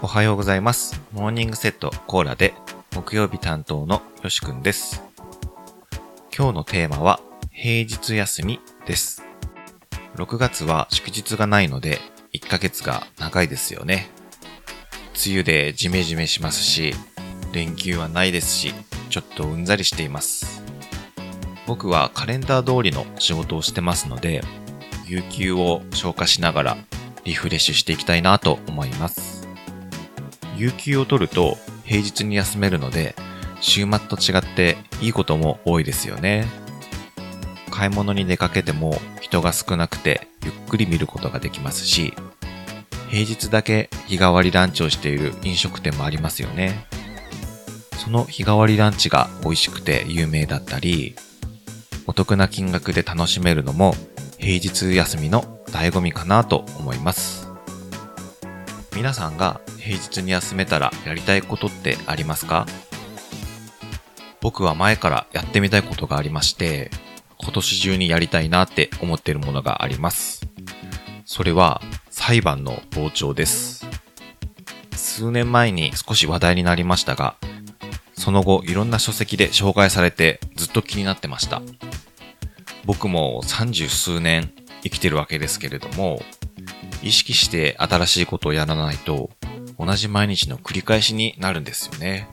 おはようございます。モーニングセットコーラで木曜日担当のよしくんです。今日のテーマは平日休みです。6月は祝日がないので1ヶ月が長いですよね。梅雨でジメジメしますし、連休はないですし、ちょっとうんざりしています。僕はカレンダー通りの仕事をしてますので、有給を消化しながらリフレッシュしていきたいなと思います。有給を取ると平日に休めるので、週末と違っていいことも多いですよね。買い物に出かけても人が少なくてゆっくり見ることができますし、平日だけ日替わりランチをしている飲食店もありますよね。その日替わりランチが美味しくて有名だったり、お得な金額で楽しめるのも平日休みの醍醐味かなと思います。皆さんが平日に休めたらやりたいことってありますか？僕は前からやってみたいことがありまして、今年中にやりたいなって思っているものがあります。それは裁判の傍聴です。数年前に少し話題になりましたが、その後いろんな書籍で紹介されてずっと気になってました。僕も三十数年生きてるわけですけれども、意識して新しいことをやらないと同じ毎日の繰り返しになるんですよね。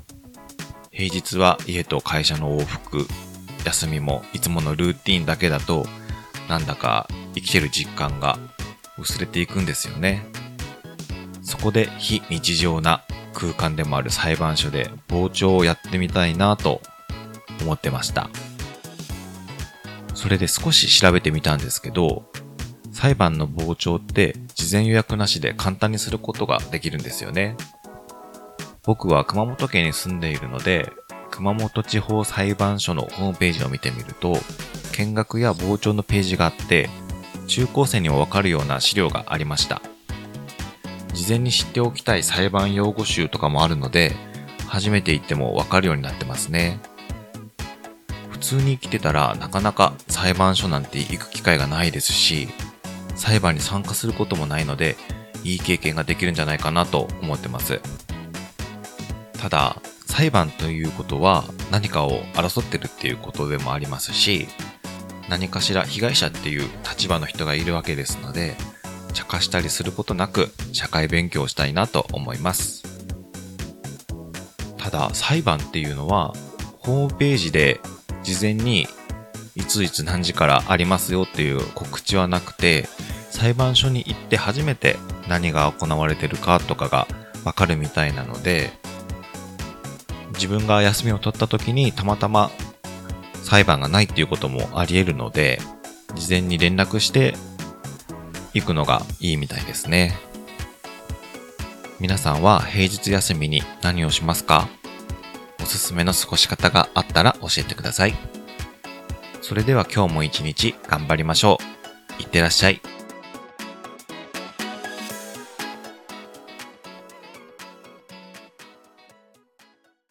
平日は家と会社の往復、休みもいつものルーティンだけだとなんだか生きてる実感が薄れていくんですよね。そこで非日常な空間でもある裁判所で傍聴をやってみたいなと思ってました。それで少し調べてみたんですけど、裁判の傍聴って事前予約なしで簡単にすることができるんですよね。僕は熊本県に住んでいるので、熊本地方裁判所のホームページを見てみると、見学や傍聴のページがあって、中高生にもわかるような資料がありました。事前に知っておきたい裁判用語集とかもあるので、初めて行ってもわかるようになってますね。普通に生きてたらなかなか裁判所なんて行く機会がないですし、裁判に参加することもないので、いい経験ができるんじゃないかなと思ってます。ただ、裁判ということは何かを争ってるっていうことでもありますし、何かしら被害者っていう立場の人がいるわけですので、茶化したりすることなく社会勉強をしたいなと思います。ただ、裁判っていうのは、ホームページで事前にいついつ何時からありますよっていう告知はなくて、裁判所に行って初めて何が行われてるかとかがわかるみたいなので、自分が休みを取った時にたまたま裁判がないっていうこともあり得るので、事前に連絡して行くのがいいみたいですね。皆さんは平日休みに何をしますか？おすすめの過ごし方があったら教えてください。それでは今日も一日頑張りましょう。いってらっしゃい。